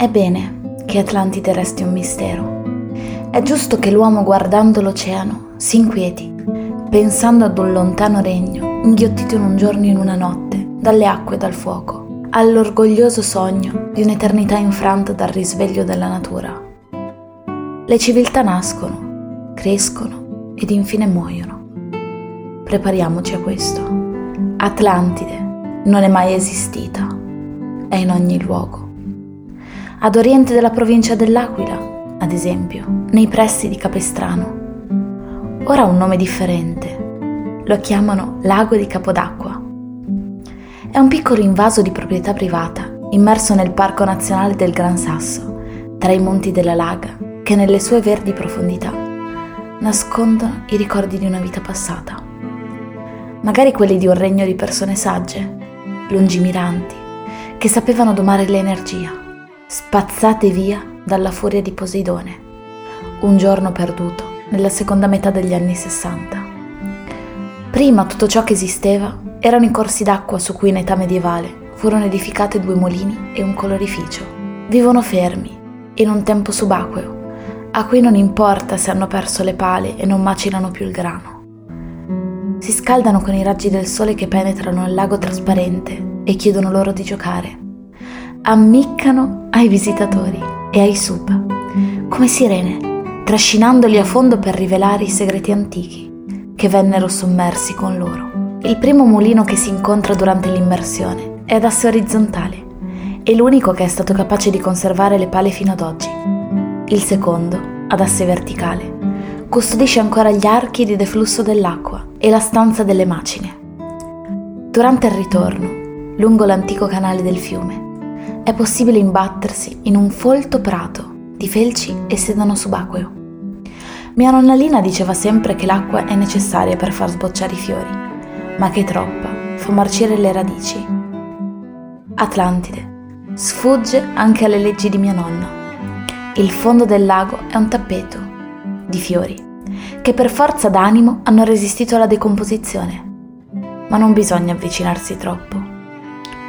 È bene che Atlantide resti un mistero. È giusto che l'uomo guardando l'oceano si inquieti, pensando ad un lontano regno, inghiottito in un giorno e in una notte, dalle acque e dal fuoco, all'orgoglioso sogno di un'eternità infranta dal risveglio della natura. Le civiltà nascono, crescono ed infine muoiono. Prepariamoci a questo. Atlantide non è mai esistita, è in ogni luogo. Ad oriente della provincia dell'Aquila ad esempio, nei pressi di Capestrano. Ora ha un nome differente. Lo chiamano Lago di Capodacqua. È un piccolo invaso di proprietà privata, immerso nel Parco Nazionale del Gran Sasso, tra i monti della Laga, che nelle sue verdi profondità nascondono i ricordi di una vita passata. Magari quelli di un regno di persone sagge, lungimiranti, che sapevano domare l'energia, spazzate via dalla furia di Poseidone, un giorno perduto nella seconda metà degli anni Sessanta. Prima tutto ciò che esisteva erano i corsi d'acqua su cui in età medievale furono edificate due molini e un colorificio. Vivono fermi, in un tempo subacqueo, a cui non importa se hanno perso le pale e non macinano più il grano. Si scaldano con i raggi del sole che penetrano nel lago trasparente e chiedono loro di giocare. Ammiccano ai visitatori e ai sub, come sirene, trascinandoli a fondo per rivelare i segreti antichi che vennero sommersi con loro. Il primo mulino che si incontra durante l'immersione è ad asse orizzontale e l'unico che è stato capace di conservare le pale fino ad oggi. Il secondo, ad asse verticale, custodisce ancora gli archi di deflusso dell'acqua e la stanza delle macine. Durante il ritorno, lungo l'antico canale del fiume, è possibile imbattersi in un folto prato di felci e sedano subacqueo. Mia nonna Lina diceva sempre che l'acqua è necessaria per far sbocciare i fiori, ma che troppa fa marcire le radici. Atlantide sfugge anche alle leggi di mia nonna. Il fondo del lago è un tappeto di fiori che per forza d'animo hanno resistito alla decomposizione. Ma non bisogna avvicinarsi troppo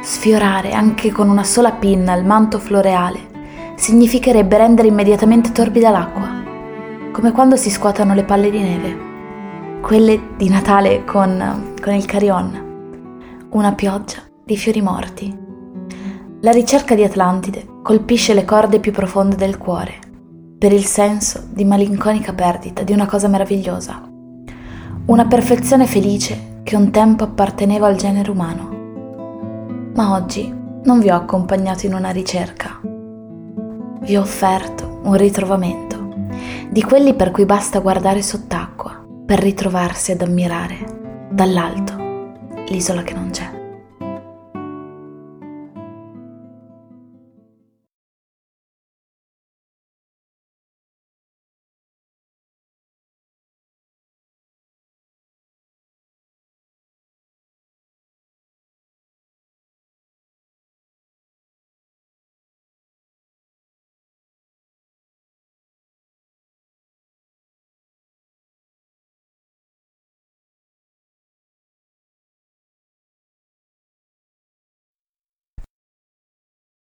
Sfiorare anche con una sola pinna il manto floreale significherebbe rendere immediatamente torbida l'acqua, come quando si scuotano le palle di neve, quelle di Natale con, con il carillon, una pioggia di fiori morti. La ricerca di Atlantide colpisce le corde più profonde del cuore, per il senso di malinconica perdita di una cosa meravigliosa, una perfezione felice che un tempo apparteneva al genere umano ma oggi non vi ho accompagnato in una ricerca. Vi ho offerto un ritrovamento, di quelli per cui basta guardare sott'acqua per ritrovarsi ad ammirare dall'alto l'isola che non c'è.